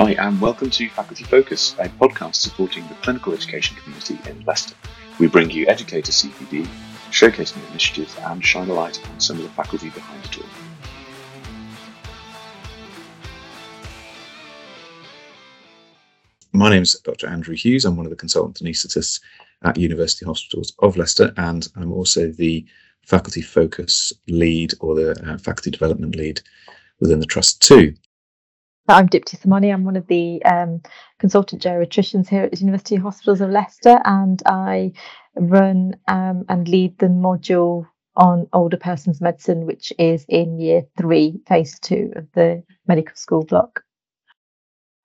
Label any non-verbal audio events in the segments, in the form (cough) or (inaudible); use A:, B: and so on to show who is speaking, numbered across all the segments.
A: Hi, and welcome to Faculty Focus, a podcast supporting the clinical education community in Leicester. We bring you Educator CPD, showcase new initiatives, and shine a light on some of the faculty behind it all. My name is Dr. Andrew Hughes. I'm one of the consultant anaesthetists at University Hospitals of Leicester, and I'm also the faculty focus lead or the uh, faculty development lead within the trust too.
B: I'm Dipti Samani. I'm one of the um, consultant geriatricians here at the University Hospitals of Leicester, and I run um, and lead the module on older persons medicine, which is in year three, phase two of the medical school block.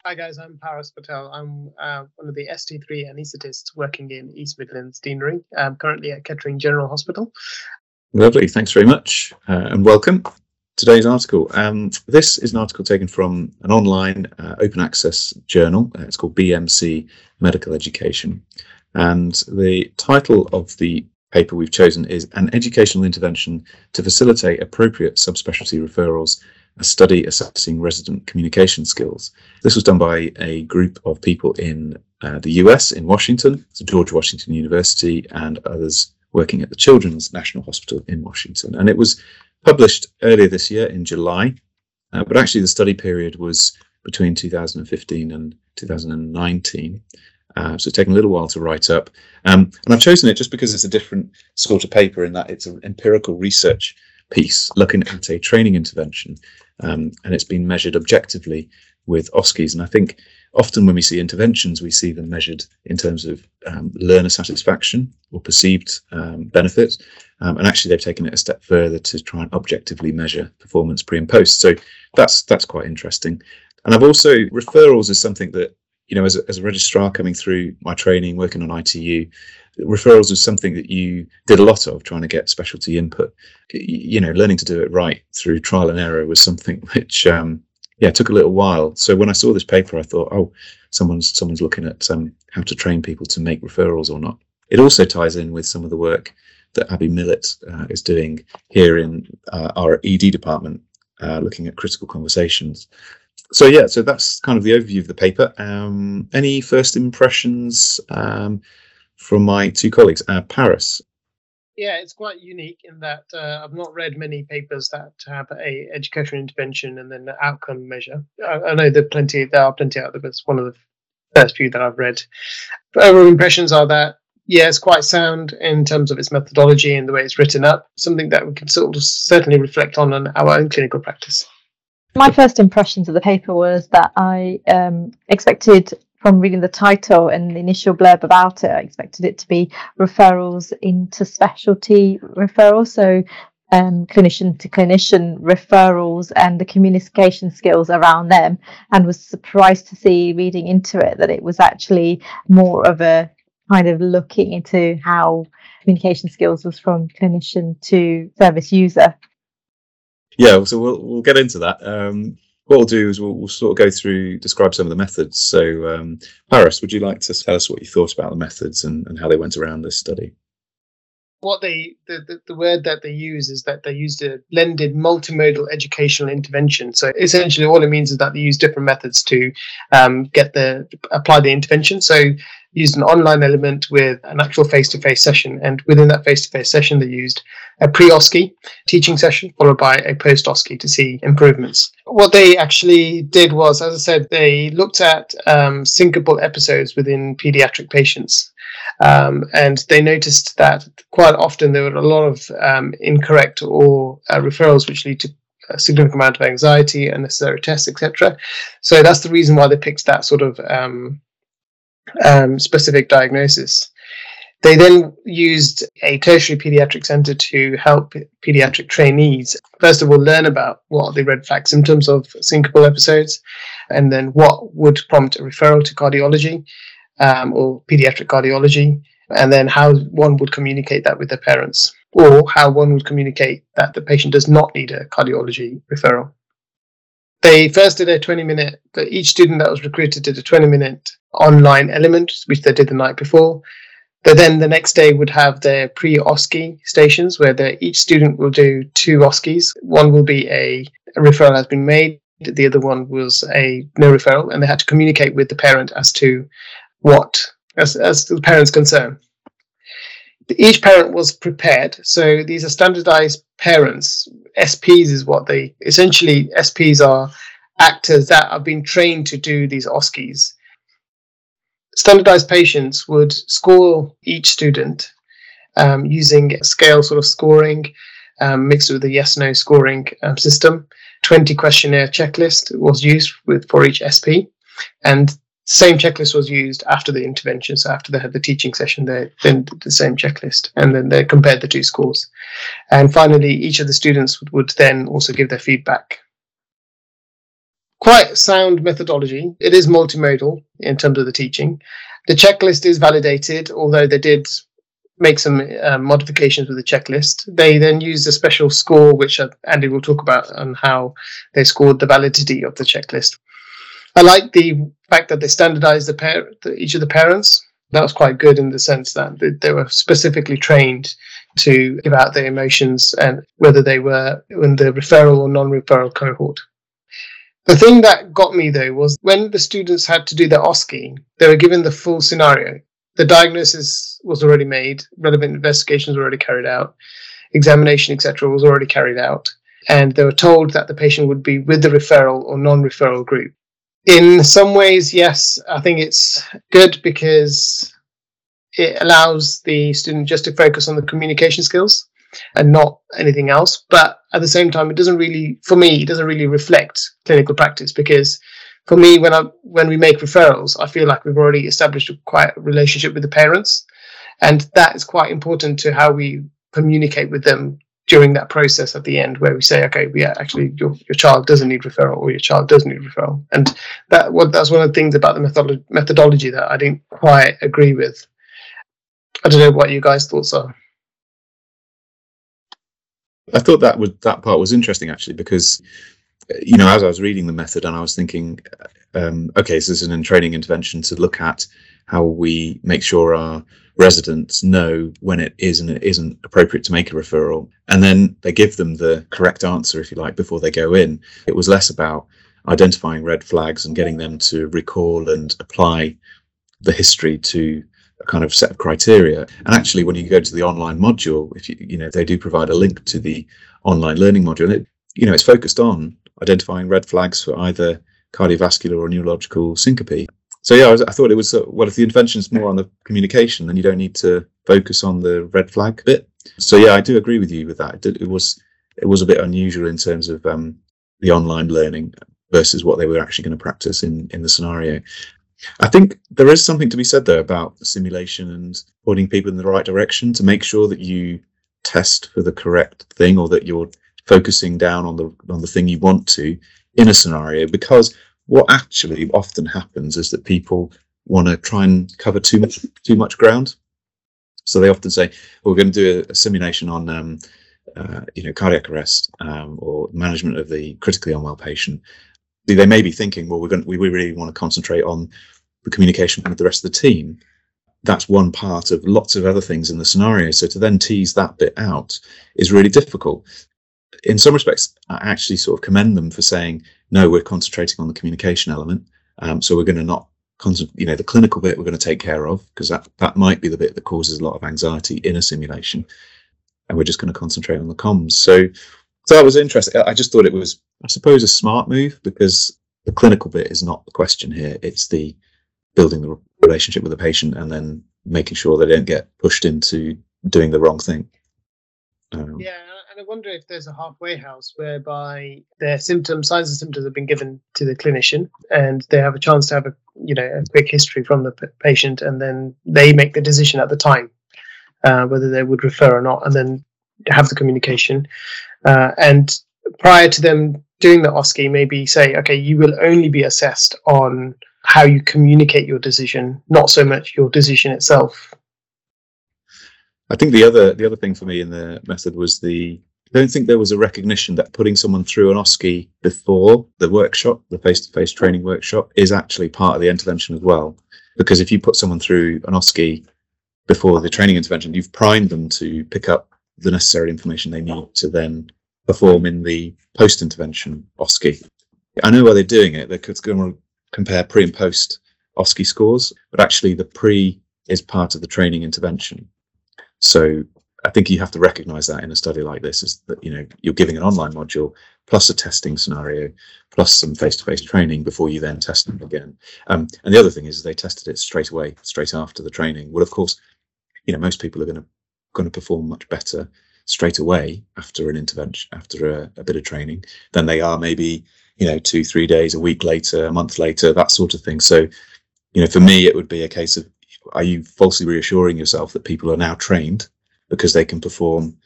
C: Hi guys, I'm Paras Patel. I'm uh, one of the ST3 anaesthetists working in East Midlands Deanery. I'm currently at Kettering General Hospital.
A: Lovely, thanks very much uh, and welcome. Today's article. Um, this is an article taken from an online uh, open access journal. Uh, it's called BMC Medical Education. And the title of the paper we've chosen is An Educational Intervention to Facilitate Appropriate Subspecialty Referrals, a study assessing resident communication skills. This was done by a group of people in uh, the US, in Washington, so George Washington University, and others working at the Children's National Hospital in Washington. And it was published earlier this year in July, uh, but actually the study period was between 2015 and 2019. Uh, so it's taken a little while to write up. Um, and I've chosen it just because it's a different sort of paper in that it's an empirical research piece looking at a training intervention. Um, and it's been measured objectively with OSCEs. And I think often when we see interventions, we see them measured in terms of um, learner satisfaction or perceived um, benefits. Um, and actually, they've taken it a step further to try and objectively measure performance pre and post. So that's that's quite interesting. And I've also referrals is something that you know as a, as a registrar coming through my training, working on ITU. Referrals is something that you did a lot of trying to get specialty input. You know, learning to do it right through trial and error was something (laughs) which um, yeah, it took a little while. So when I saw this paper, I thought, oh, someone's someone's looking at um, how to train people to make referrals or not. It also ties in with some of the work that Abby Millett uh, is doing here in uh, our ED department, uh, looking at critical conversations. So yeah, so that's kind of the overview of the paper. Um, any first impressions um, from my two colleagues? Uh, Paras,
C: yeah, it's quite unique in that uh, I've not read many papers that have a educational intervention and then the outcome measure. I, I know there are plenty, there are plenty out there, but it's one of the first few that I've read. But overall impressions are that yeah, it's quite sound in terms of its methodology and the way it's written up. Something that we can sort of certainly reflect on in our own clinical practice.
B: My first impressions of the paper was that I um, expected from reading the title and the initial blurb about it, I expected it to be referrals into specialty referrals. So um, clinician to clinician referrals and the communication skills around them, and was surprised to see reading into it that it was actually more of a kind of looking into how communication skills was from clinician to service user.
A: Yeah, so we'll we'll get into that. Um, what we'll do is we'll, we'll, sort of go through, describe some of the methods. So, um, Paras, would you like to tell us what you thought about the methods and, and how they went around this study?
C: What they, the, the, the word that they use is that they used a blended multimodal educational intervention. So essentially, all it means is that they use different methods to um, get the apply the intervention. So used an online element with an actual face-to-face session, and within that face-to-face session, they used a pre-OSCE teaching session followed by a post-OSCE to see improvements. What they actually did was, as I said, they looked at um, syncopal episodes within pediatric patients. Um, and they noticed that quite often there were a lot of um, incorrect or uh, referrals which lead to a significant amount of anxiety, unnecessary tests, etc. So that's the reason why they picked that sort of um, um, specific diagnosis. They then used a tertiary pediatric center to help pediatric trainees, first of all, learn about what are the red flag symptoms of syncopal episodes, and then what would prompt a referral to cardiology um, or pediatric cardiology, and then how one would communicate that with their parents, or how one would communicate that the patient does not need a cardiology referral. They first did a 20 minute, each student that was recruited did a 20 minute online element, which they did the night before. But then the next day would have their pre-OSCE stations where each student will do two OSCEs. One will be a, a referral has been made, The other one was a no referral, and they had to communicate with the parent as to what, as, as the parent's concern. Each parent was prepared. So these are standardized parents. SPs is what they essentially SPs are actors that have been trained to do these OSCEs. Standardized patients would score each student um, using scale sort of scoring um, mixed with a yes no scoring um, system. 20 questionnaire checklist was used with for each SP, and same checklist was used after the intervention. So after they had the teaching session, they then did the same checklist, and then they compared the two scores. And finally, each of the students would, would then also give their feedback. Quite sound methodology. It is multimodal in terms of the teaching. The checklist is validated, although they did make some uh, modifications with the checklist. They then used a special score, which uh, Andy will talk about, on how they scored the validity of the checklist. I like the fact that they standardized the, par- the each of the parents. That was quite good in the sense that they, they were specifically trained to give out their emotions and whether they were in the referral or non-referral cohort. The thing that got me though was when the students had to do their OSCE, they were given the full scenario the diagnosis was already made, relevant investigations were already carried out, examination, etc., was already carried out, and they were told that the patient would be with the referral or non-referral group. In some ways, yes, I think it's good because it allows the student just to focus on the communication skills and not anything else. But at the same time, it doesn't really, for me, it doesn't really reflect clinical practice because for me, when I when we make referrals, I feel like we've already established a quite a relationship with the parents, and that is quite important to how we communicate with them during that process at the end, where we say, okay, yeah, actually, your your child doesn't need referral, or your child does need referral, and that what that's one of the things about the methodology methodology that I didn't quite agree with. I don't know what you guys' thoughts are.
A: I thought that would that part was interesting actually because you know, as I was reading the method and I was thinking, um, okay, so this is an training intervention to look at how we make sure our residents know when it is and it isn't appropriate to make a referral. And then they give them the correct answer, if you like, before they go in. It was less about identifying red flags and getting them to recall and apply the history to a kind of set of criteria. And actually, when you go to the online module, if you, you know, they do provide a link to the online learning module, it, you know, it's focused on identifying red flags for either cardiovascular or neurological syncope. So yeah, I, was, I thought it was uh, well. If the intervention is more on the communication, then you don't need to focus on the red flag bit. So yeah, I do agree with you with that. It, it was it was a bit unusual in terms of um, the online learning versus what they were actually going to practice in in the scenario. I think there is something to be said there about simulation and pointing people in the right direction to make sure that you test for the correct thing or that you're focusing down on the on the thing you want to in a scenario because what actually often happens is that people want to try and cover too much too much ground. So they often say well, we're going to do a, a simulation on um, uh, you know cardiac arrest um, or management of the critically unwell patient. They may be thinking well we're going to, we really want to concentrate on the communication with the rest of the team. That's one part of lots of other things in the scenario. So to then tease that bit out is really difficult. In some respects, I actually sort of commend them for saying, no, we're concentrating on the communication element. Um, so we're going to not, you know, the clinical bit we're going to take care of because that, that might be the bit that causes a lot of anxiety in a simulation. And we're just going to concentrate on the comms. So, so that was interesting. I just thought it was, I suppose, a smart move because the clinical bit is not the question here. It's the building the relationship with the patient and then making sure they don't get pushed into doing the wrong thing.
C: Um, yeah, and I wonder if there's a halfway house whereby their symptoms, signs and symptoms have been given to the clinician, and they have a chance to have a you know a quick history from the p- patient, and then they make the decision at the time uh, whether they would refer or not, and then have the communication. Uh, and prior to them doing the OSCE, maybe say, okay, you will only be assessed on how you communicate your decision, not so much your decision itself.
A: I think the other the other thing for me in the method was the I don't think there was a recognition that putting someone through an OSCE before the workshop, the face-to-face training workshop, is actually part of the intervention as well. Because if you put someone through an OSCE before the training intervention, you've primed them to pick up the necessary information they need to then perform in the post-intervention OSCE. I know why they're doing it. They're going to compare pre and post OSCE scores, but actually the pre is part of the training intervention. So I think you have to recognise that in a study like this is that you know you're giving an online module plus a testing scenario plus some face-to-face training before you then test them again. Um, and the other thing is they tested it straight away, straight after the training. Well, of course, you know most people are going to going to perform much better straight away after an intervention, after a, a bit of training, than they are maybe you know two, three days, a week later, a month later, that sort of thing. So, you know, for me, it would be a case of are you falsely reassuring yourself that people are now trained because they can perform,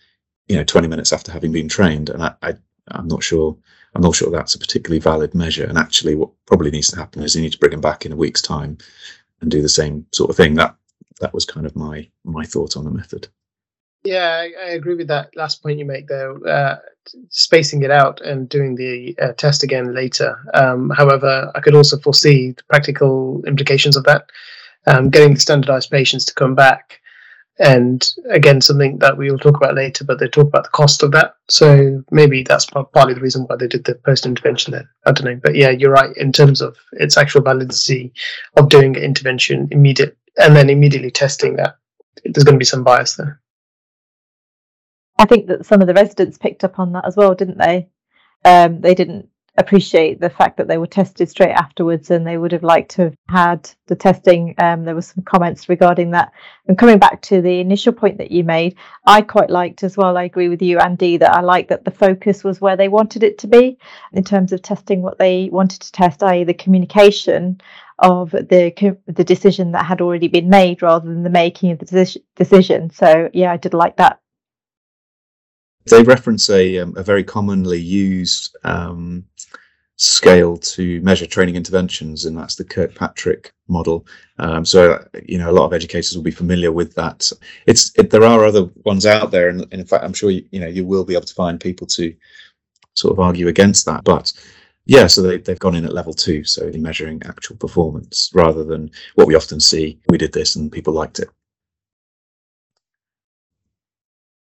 A: you know, 20 minutes after having been trained. And I, I I'm not sure. I'm not sure that's a particularly valid measure. And actually, what probably needs to happen is you need to bring them back in a week's time and do the same sort of thing. That that was kind of my my thought on the method.
C: Yeah, I, I agree with that last point you make there. Uh, spacing it out and doing the uh, test again later. Um, however, I could also foresee the practical implications of that. Um, getting the standardized patients to come back. And again something that we will talk about later but they talk about the cost of that. So maybe that's partly the reason why they did the post intervention then i don't know. But yeah you're right in terms of its actual validity of doing an intervention immediate and then immediately testing that. There's going to be some bias there.
B: I think that some of the residents picked up on that as well didn't they? Um, they didn't appreciate the fact that they were tested straight afterwards and they would have liked to have had the testing. Um, there were some comments regarding that. And coming back to the initial point that you made, I quite liked as well. I agree with you, Andy, that I like that the focus was where they wanted it to be in terms of testing what they wanted to test, i.e., the communication of the the decision that had already been made rather than the making of the decision. So yeah, I did like that
A: they reference a, um, a very commonly used um, scale to measure training interventions, and that's the Kirkpatrick model. Um, so, you know, a lot of educators will be familiar with that. It's it, there are other ones out there, and, and, in fact, I'm sure you, you know you will be able to find people to sort of argue against that. But yeah, so they, they've gone in at level two, so measuring actual performance rather than what we often see. We did this, and people liked it.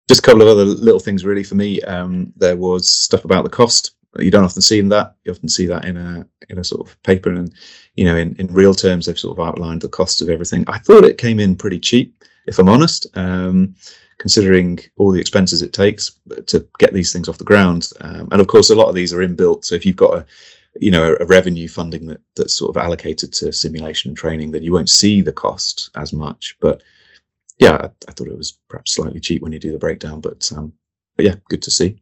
A: just a couple of other little things really for me. Um, there was stuff about the cost. You don't often see that. You often see that in a in a sort of paper, and you know, in, in real terms, they've sort of outlined the cost of everything. I thought it came in pretty cheap, if I'm honest, um, considering all the expenses it takes to get these things off the ground. Um, and of course, a lot of these are inbuilt. So if you've got a you know a revenue funding that that's sort of allocated to simulation and training, then you won't see the cost as much. But yeah, I, I, thought it was perhaps slightly cheap when you do the breakdown, but um, but yeah, good to see.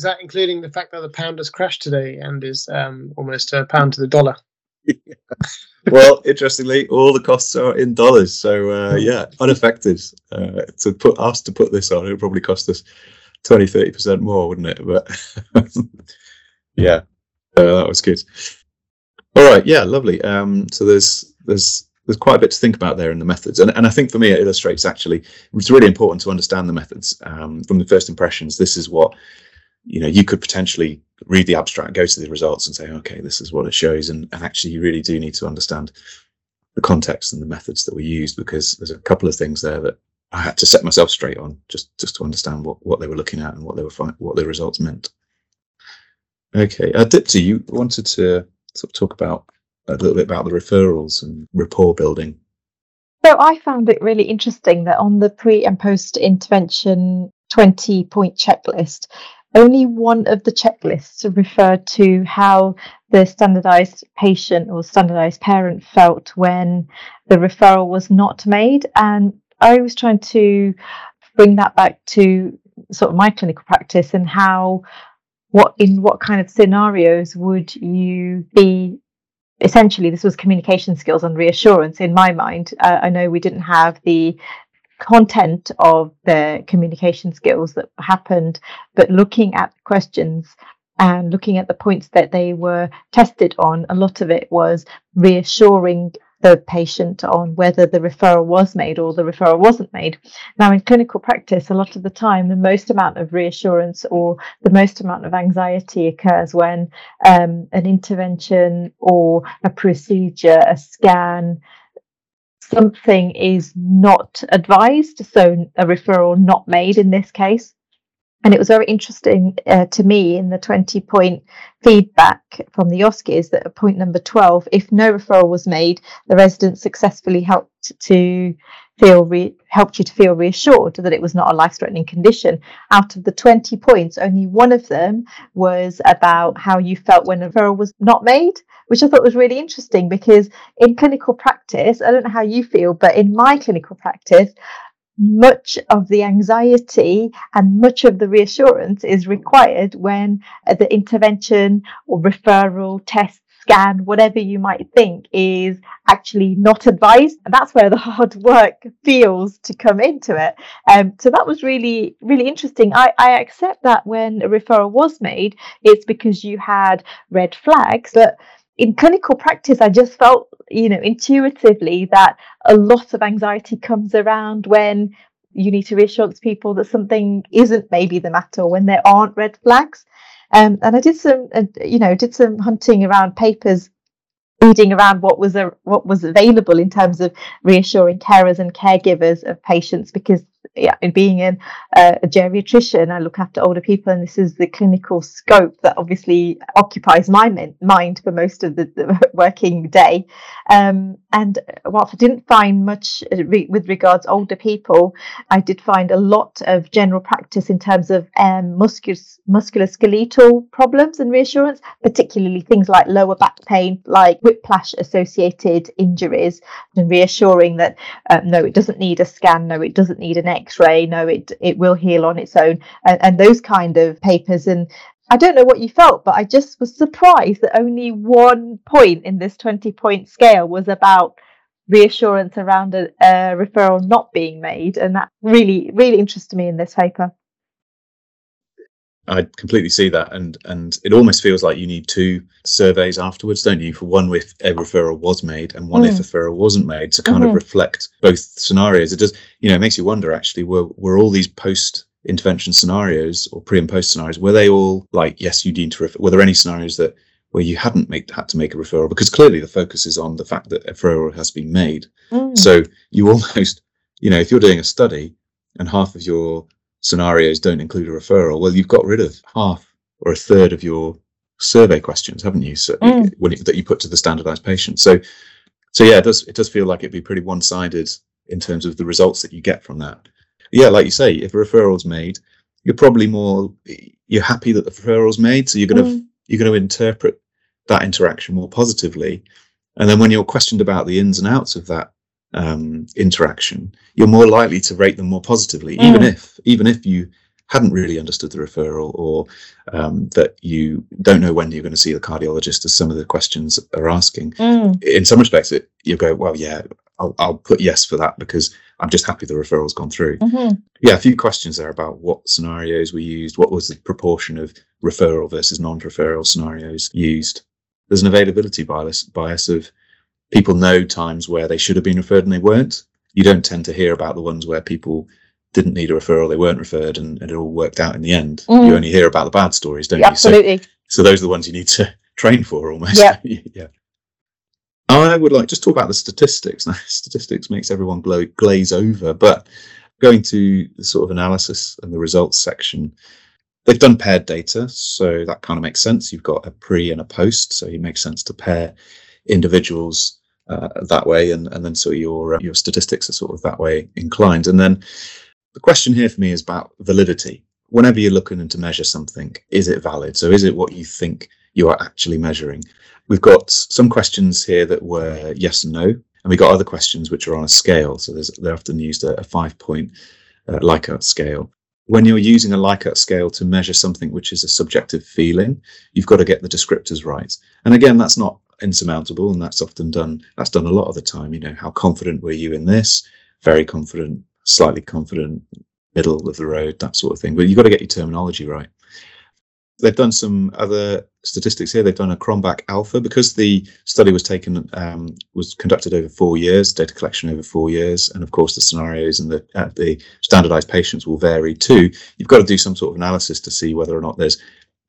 C: Is that including the fact that the pound has crashed today and is um, almost a pound to the dollar? (laughs)
A: well, interestingly, all the costs are in dollars, so uh, yeah, unaffected. Uh, to put us to put this on, it would probably cost us 20 30 percent more, wouldn't it? But (laughs) yeah, uh, that was good. All right, yeah, lovely. Um, so there's there's there's quite a bit to think about there in the methods. And, and I think for me, it illustrates actually, it's really important to understand the methods um, from the first impressions. This is what, you know, you could potentially read the abstract, go to the results and say, okay, this is what it shows. And, and actually, you really do need to understand the context and the methods that were used because there's a couple of things there that I had to set myself straight on just, just to understand what, what they were looking at and what they were what the results meant. Okay, uh, Dipti, you wanted to sort of talk about a little bit about the referrals and rapport building.
B: So I found it really interesting that on the pre and post intervention 20 point checklist, only one of the checklists referred to how the standardized patient or standardized parent felt when the referral was not made. And I was trying to bring that back to sort of my clinical practice and how what in what kind of scenarios would you be essentially this was communication skills and reassurance in my mind uh, i know we didn't have the content of the communication skills that happened but looking at questions and looking at the points that they were tested on a lot of it was reassuring the patient on whether the referral was made or the referral wasn't made. Now, in clinical practice, a lot of the time, the most amount of reassurance or the most amount of anxiety occurs when um, an intervention or a procedure, a scan, something is not advised, so a referral not made in this case. and it was very interesting uh, to me in the 20 point feedback from the OSCEs that at point number 12, if no referral was made, the resident successfully helped to feel re- helped you to feel reassured that it was not a life-threatening condition. Out of the 20 points, only one of them was about how you felt when a referral was not made, which I thought was really interesting because in clinical practice, I don't know how you feel, but in my clinical practice, much of the anxiety and much of the reassurance is required when the intervention or referral test scan whatever you might think is actually not advised and that's where the (laughs) hard work feels to come into it. Um, so that was really really interesting. I, I accept that when a referral was made it's because you had red flags. But in clinical practice, I just felt, you know, intuitively that a lot of anxiety comes around when you need to reassure people that something isn't maybe the matter when there aren't red flags. Um, and I did some, uh, you know, did some hunting around papers reading around what was a, what was available in terms of reassuring carers and caregivers of patients because yeah, in being an, uh, a geriatrician, I look after older people, and this is the clinical scope that obviously occupies my min- mind for most of the, the (laughs) working day. Um, and whilst I didn't find much uh, re- with regards older people, I did find a lot of general practice in terms of um, musculoskeletal problems and reassurance, particularly things like lower back pain, like whiplash associated injuries, and reassuring that uh, no, it doesn't need a scan, no, it doesn't need an x-ray no it it will heal on its own and, and those kind of papers and I don't know what you felt, but I just was surprised that only one point in this 20 point scale was about reassurance around a, a, referral not being made. And that really, really interested me in this paper.
A: I completely see that, and and it almost feels like you need two surveys afterwards, don't you? For one, if a referral was made, and one mm. if a referral wasn't made, to kind mm-hmm. of reflect both scenarios. It does, you know, it makes you wonder. Actually, were were all these post intervention scenarios or pre and post scenarios were they all like yes, you need to refer? Were there any scenarios that where you hadn't make, had to make a referral because clearly the focus is on the fact that a referral has been made. Mm. So you almost, you know, if you're doing a study and half of your scenarios don't include a referral, well, you've got rid of half or a third of your survey questions, haven't you? So mm. when it, that you put to the standardized patient. So, so yeah, it does it does feel like it'd be pretty one sided in terms of the results that you get from that. Yeah, like you say, if a referral's made, you're probably more you're happy that the referral's made, so you're gonna mm. you're gonna interpret that interaction more positively. And then when you're questioned about the ins and outs of that um, interaction, you're more likely to rate them more positively, mm. even if even if you hadn't really understood the referral or um, that you don't know when you're going to see the cardiologist, as some of the questions are asking. Mm. In some respects, it, you go, well, yeah, I'll, I'll, put yes for that because I'm just happy the referral's gone through. Mm-hmm. Yeah, a few questions there about what scenarios we used, what was the proportion of referral versus non-referral scenarios used. There's an availability bias, bias of people know times where they should have been referred and they weren't. You don't tend to hear about the ones where people didn't need a referral, they weren't referred, and, and it all worked out in the end. Mm. You only hear about the bad stories, don't
B: yeah, you? Absolutely.
A: So, so those are the ones you need to (laughs) train for almost. Yeah. (laughs) yeah. I would like just talk about the statistics. (laughs) Now, statistics makes everyone glow, glaze over, but going to the sort of analysis and the results section, they've done paired data, so that kind of makes sense. You've got a pre and a post, so it makes sense to pair individuals uh, that way, and and then so your uh, your statistics are sort of that way inclined. And then the question here for me is about validity. Whenever you're looking to measure something, is it valid? So is it what you think you are actually measuring? We've got some questions here that were yes and no, and we got other questions which are on a scale. So they're often used a, a five point uh, Likert scale. When you're using a Likert scale to measure something which is a subjective feeling, you've got to get the descriptors right. And again, that's not insurmountable, and that's often done. That's done a lot of the time. You know, how confident were you in this? Very confident, slightly confident, middle of the road, that sort of thing. But you've got to get your terminology right. They've done some other statistics here. They've done a Cronbach alpha because the study was taken um, was conducted over four years, data collection over four years, and of course the scenarios and the uh, the standardized patients will vary too. You've got to do some sort of analysis to see whether or not there's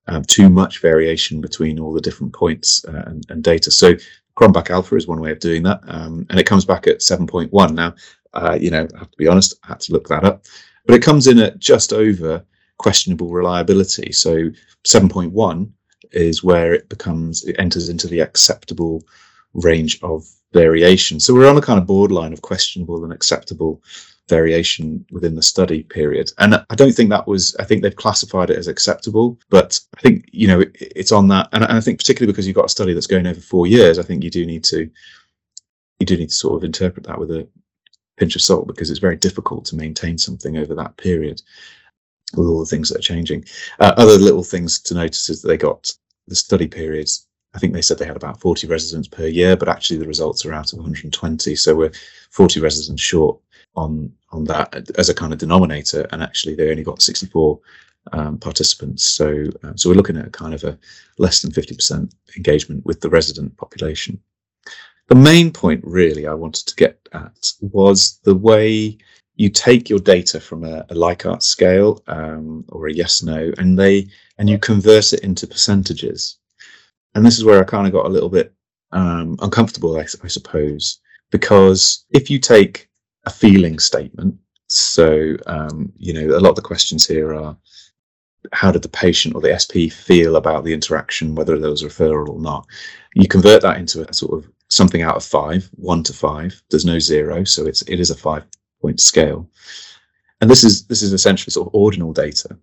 A: um, too much variation between all the different points uh, and, and, data. So Cronbach alpha is one way of doing that, um, and it comes back at 7.1. Now, uh, you know, I have to be honest, I had to look that up, but it comes in at just over questionable reliability. So 7.1 is where it becomes it enters into the acceptable range of variation. So we're on a kind of borderline of questionable and acceptable variation within the study period. And I don't think that was, I think they've classified it as acceptable, but I think, you know, it, it's on that. And, and I think particularly because you've got a study that's going over four years, I think you do need to, you do need to sort of interpret that with a pinch of salt because it's very difficult to maintain something over that period with all the things that are changing. Uh, other little things to notice is that they got the study periods I think they said they had about 40 residents per year, but actually the results are out of 120. So we're 40 residents short on on that as a kind of denominator, and actually they only got 64 um, participants. So um, so we're looking at kind of a less than 50% engagement with the resident population. The main point really I wanted to get at was the way you take your data from a, a Likert scale um, or a yes no, and they and you convert it into percentages and this is where I kind of got a little bit um, uncomfortable, I, I, suppose, because if you take a feeling statement, so um, you know, a lot of the questions here are how did the patient or the SP feel about the interaction, whether there was a referral or not. You convert that into a sort of something out of five, one to five. There's no zero, so it's it is a five point scale. And this is this is essentially sort of ordinal data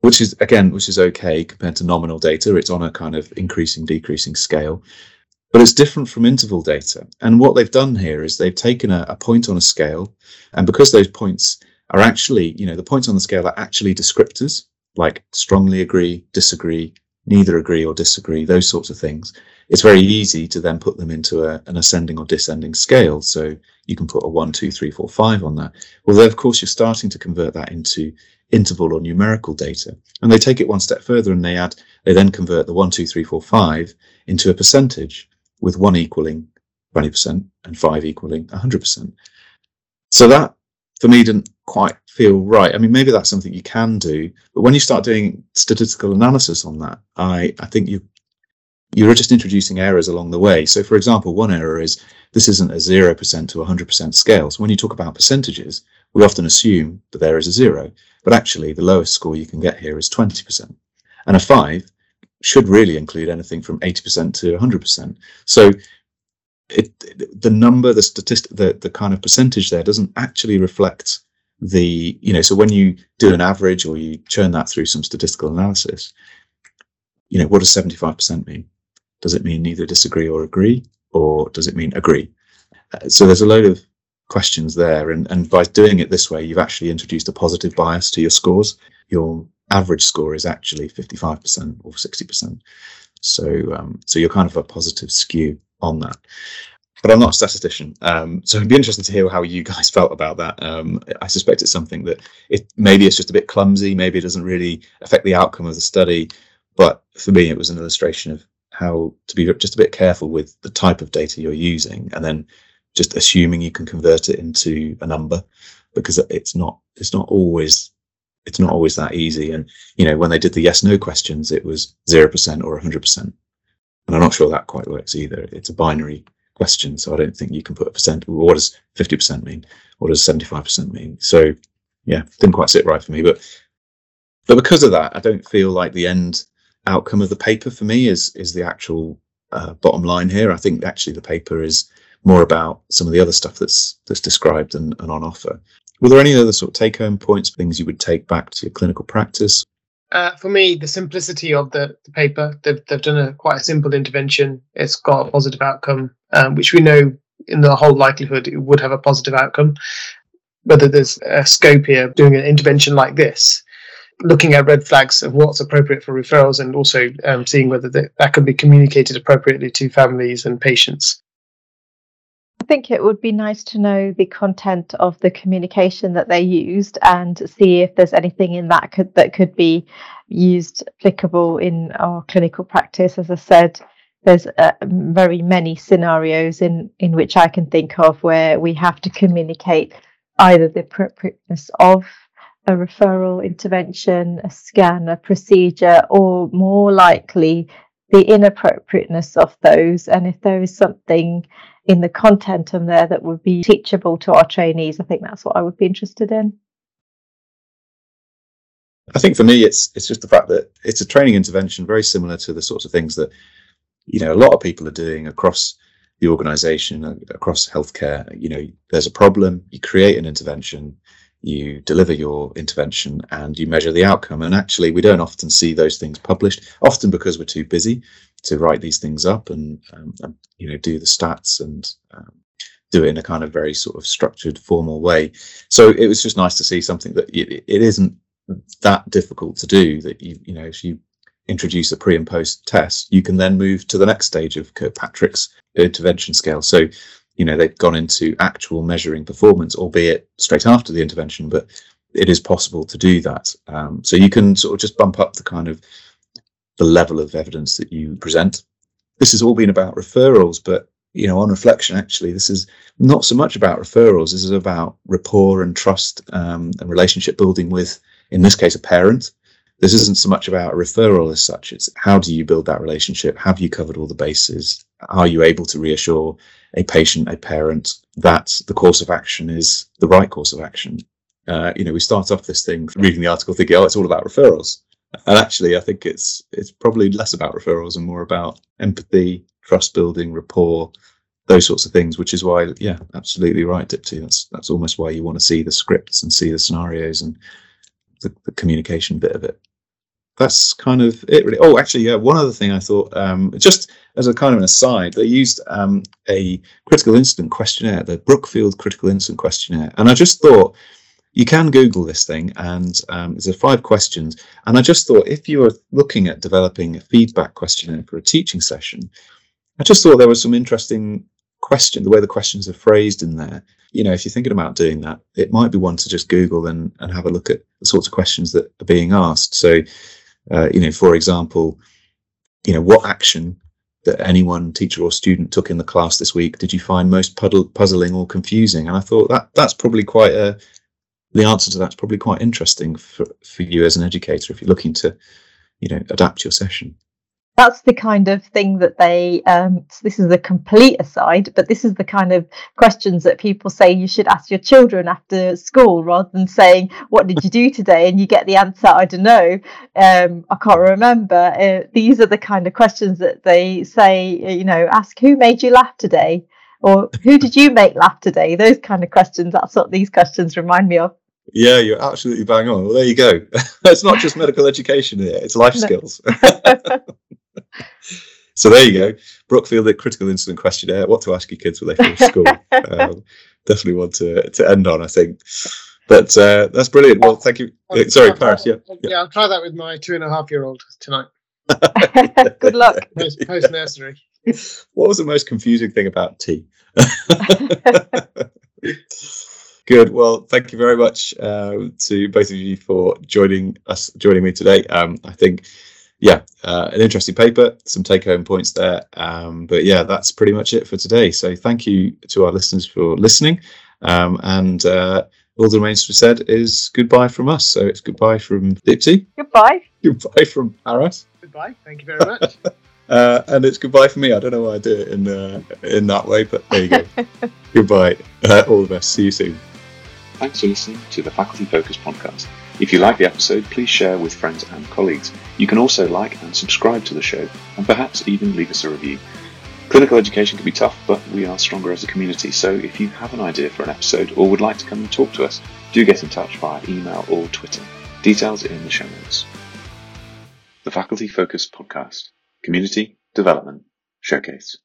A: which is again, which is okay compared to nominal data. It's on a kind of increasing, decreasing scale, but it's different from interval data. And what they've done here is they've taken a, a point on a scale, and because those points are actually, you know, the points on the scale are actually descriptors like strongly agree, disagree, neither agree or disagree, those sorts of things. It's very easy to then put them into a, an ascending or descending scale. So you can put a one, two, three, four, five on that. Although, of course, you're starting to convert that into interval or numerical data. And they take it one step further and they add, they then convert the one, two, three, four, five into a percentage with one equaling 20% and five equaling 100%. So that for me didn't quite feel right. I mean, maybe that's something you can do, but when you start doing statistical analysis on that, I, I think you you're just introducing errors along the way. So, for example, one error is this isn't a 0% to 100% scale. So, when you talk about percentages, we often assume that there is a zero, but actually, the lowest score you can get here is 20%. And a five should really include anything from 80% to 100%. So, it, the number, the statistic, the, the kind of percentage there doesn't actually reflect the, you know, so when you do an average or you churn that through some statistical analysis, you know, what does 75% mean? Does it mean neither disagree or agree? Or does it mean agree? Uh, so there's a load of questions there. And, and by doing it this way, you've actually introduced a positive bias to your scores. Your average score is actually 55% or 60%. So, um, so you're kind of a positive skew on that. But I'm not a statistician, um, so it'd be interesting to hear how you guys (laughs) felt about that. Um, I suspect it's something that it maybe it's just a bit clumsy, maybe it doesn't really affect the outcome of the study. But for me, it was an illustration of how to be just a bit careful with the type of data you're using, and then just assuming you can convert it into a number because it's not it's not always it's not always that easy. And you know, when they did the yes no questions, it was zero percent or hundred percent, and I'm not sure that quite works either. It's a binary question, so I don't think you can put a percent. What does fifty percent mean? What does seventy five percent mean? So yeah, didn't quite sit right for me, but but because of that, I don't feel like the end outcome of the paper for me is is the actual uh, bottom line here. I think actually the paper is more about some of the other stuff that's that's described and, and on offer. Were there any other sort of take home points, things you would take back to your clinical practice?
C: Uh, for me, the simplicity of the, the paper, they've, they've done a quite a simple intervention. It's got a positive outcome, um, which we know in the whole likelihood it would have a positive outcome. Whether there's a scope here doing an intervention like this, looking at red flags of what's appropriate for referrals and also um, seeing whether that, that can be communicated appropriately to families and patients
B: think it would be nice to know the content of the communication that they used and see if there's anything in that could that could be used applicable in our clinical practice. As I said, there's uh, very many scenarios in in which I can think of where we have to communicate either the appropriateness of a referral intervention, a scan, a procedure, or more likely the inappropriateness of those. And if there is something in the content in there that would be teachable to our trainees. I think that's what I would be interested in.
A: I think for me, it's it's just the fact that it's a training intervention very similar to the sorts of things that you know a lot of people are doing across the organization across healthcare you know there's a problem you create an intervention you deliver your intervention and you measure the outcome and actually we don't often see those things published often because we're too busy to write these things up and, um, and you know do the stats and um, do it in a kind of very sort of structured formal way so it was just nice to see something that it, it isn't that difficult to do that you you know if you introduce a pre and post test, you can then move to the next stage of Kirkpatrick's intervention scale. So, you know, they've gone into actual measuring performance, albeit straight after the intervention, but it is possible to do that. Um, so you can sort of just bump up the kind of the level of evidence that you present. This has all been about referrals, but you know, on reflection, actually, this is not so much about referrals. This is about rapport and trust um, and relationship building with, in this case, a parent this isn't so much about a referral as such. It's how do you build that relationship? Have you covered all the bases? Are you able to reassure a patient, a parent that the course of action is the right course of action? Uh, you know, we start off this thing reading the article thinking, oh, it's all about referrals. And actually, I think it's it's probably less about referrals and more about empathy, trust building, rapport, those sorts of things. Which is why, yeah, absolutely right, Dipti. That's that's almost why you want to see the scripts and see the scenarios and the, the communication bit of it that's kind of it really oh actually yeah one other thing i thought um, just as a kind of an aside they used um, a critical incident questionnaire the brookfield critical incident questionnaire and i just thought you can google this thing and um, a five questions and i just thought if you were looking at developing a feedback questionnaire for a teaching session i just thought there was some interesting question the way the questions are phrased in there you know if you're thinking about doing that it might be one to just google and, and have a look at the sorts of questions that are being asked so uh, you know, for example, you know, what action that anyone, teacher or student, took in the class this week did you find most puddle, puzzling or confusing? And I thought that that's probably quite a the answer to that's probably quite interesting for, for you as an educator if you're looking to, you know, adapt your session.
B: That's the kind of thing that they um, this is a complete aside but this is the kind of questions that people say you should ask your children after school rather than saying what did you do today? And you get the answer i don't know. Um, i can't remember. Uh, these are the kind of questions that they say you know ask who made you laugh today? Or who did you make laugh today? Those kind of questions that's what these questions remind me of
A: yeah, you're absolutely bang on. Well, there you go. (laughs) it's not just medical education here; it's life no. skills. (laughs) so there you go. Brookfield the critical incident questionnaire. What to ask your kids when they finish school. um, definitely want to to end on. I think. But uh, that's brilliant. Well, thank you. I'll, Sorry,
C: I'll
A: Paras.
C: Yeah, yeah, I'll try that with my two and a half year old tonight. (laughs)
B: Good luck.
C: Post, post nursery.
A: What was the most confusing thing about tea? Good. Well, thank you very much uh, to both of you for joining us, joining me today. Um, I think, yeah, uh, an interesting paper, some take-home points there. Um, but yeah, that's pretty much it for today. So thank you to our listeners for listening, um, and uh, all that remains to be said is goodbye from us. So it's goodbye from Dipti.
B: Goodbye.
A: Goodbye from Paras.
C: Goodbye. Thank you very much. (laughs)
A: Uh, and it's goodbye for me. I don't know why I do it in uh, in that way, but there you go. (laughs) goodbye. Uh, all the best. See you soon.
D: Thanks for listening to the Faculty Focus podcast. If you like the episode, please share with friends and colleagues. You can also like and subscribe to the show, and perhaps even leave us a review. Clinical education can be tough, but we are stronger as a community, so if you have an idea for an episode or would like to come and talk to us, do get in touch via email or Twitter. Details in the show notes. The Faculty Focus Podcast Community Development Showcase.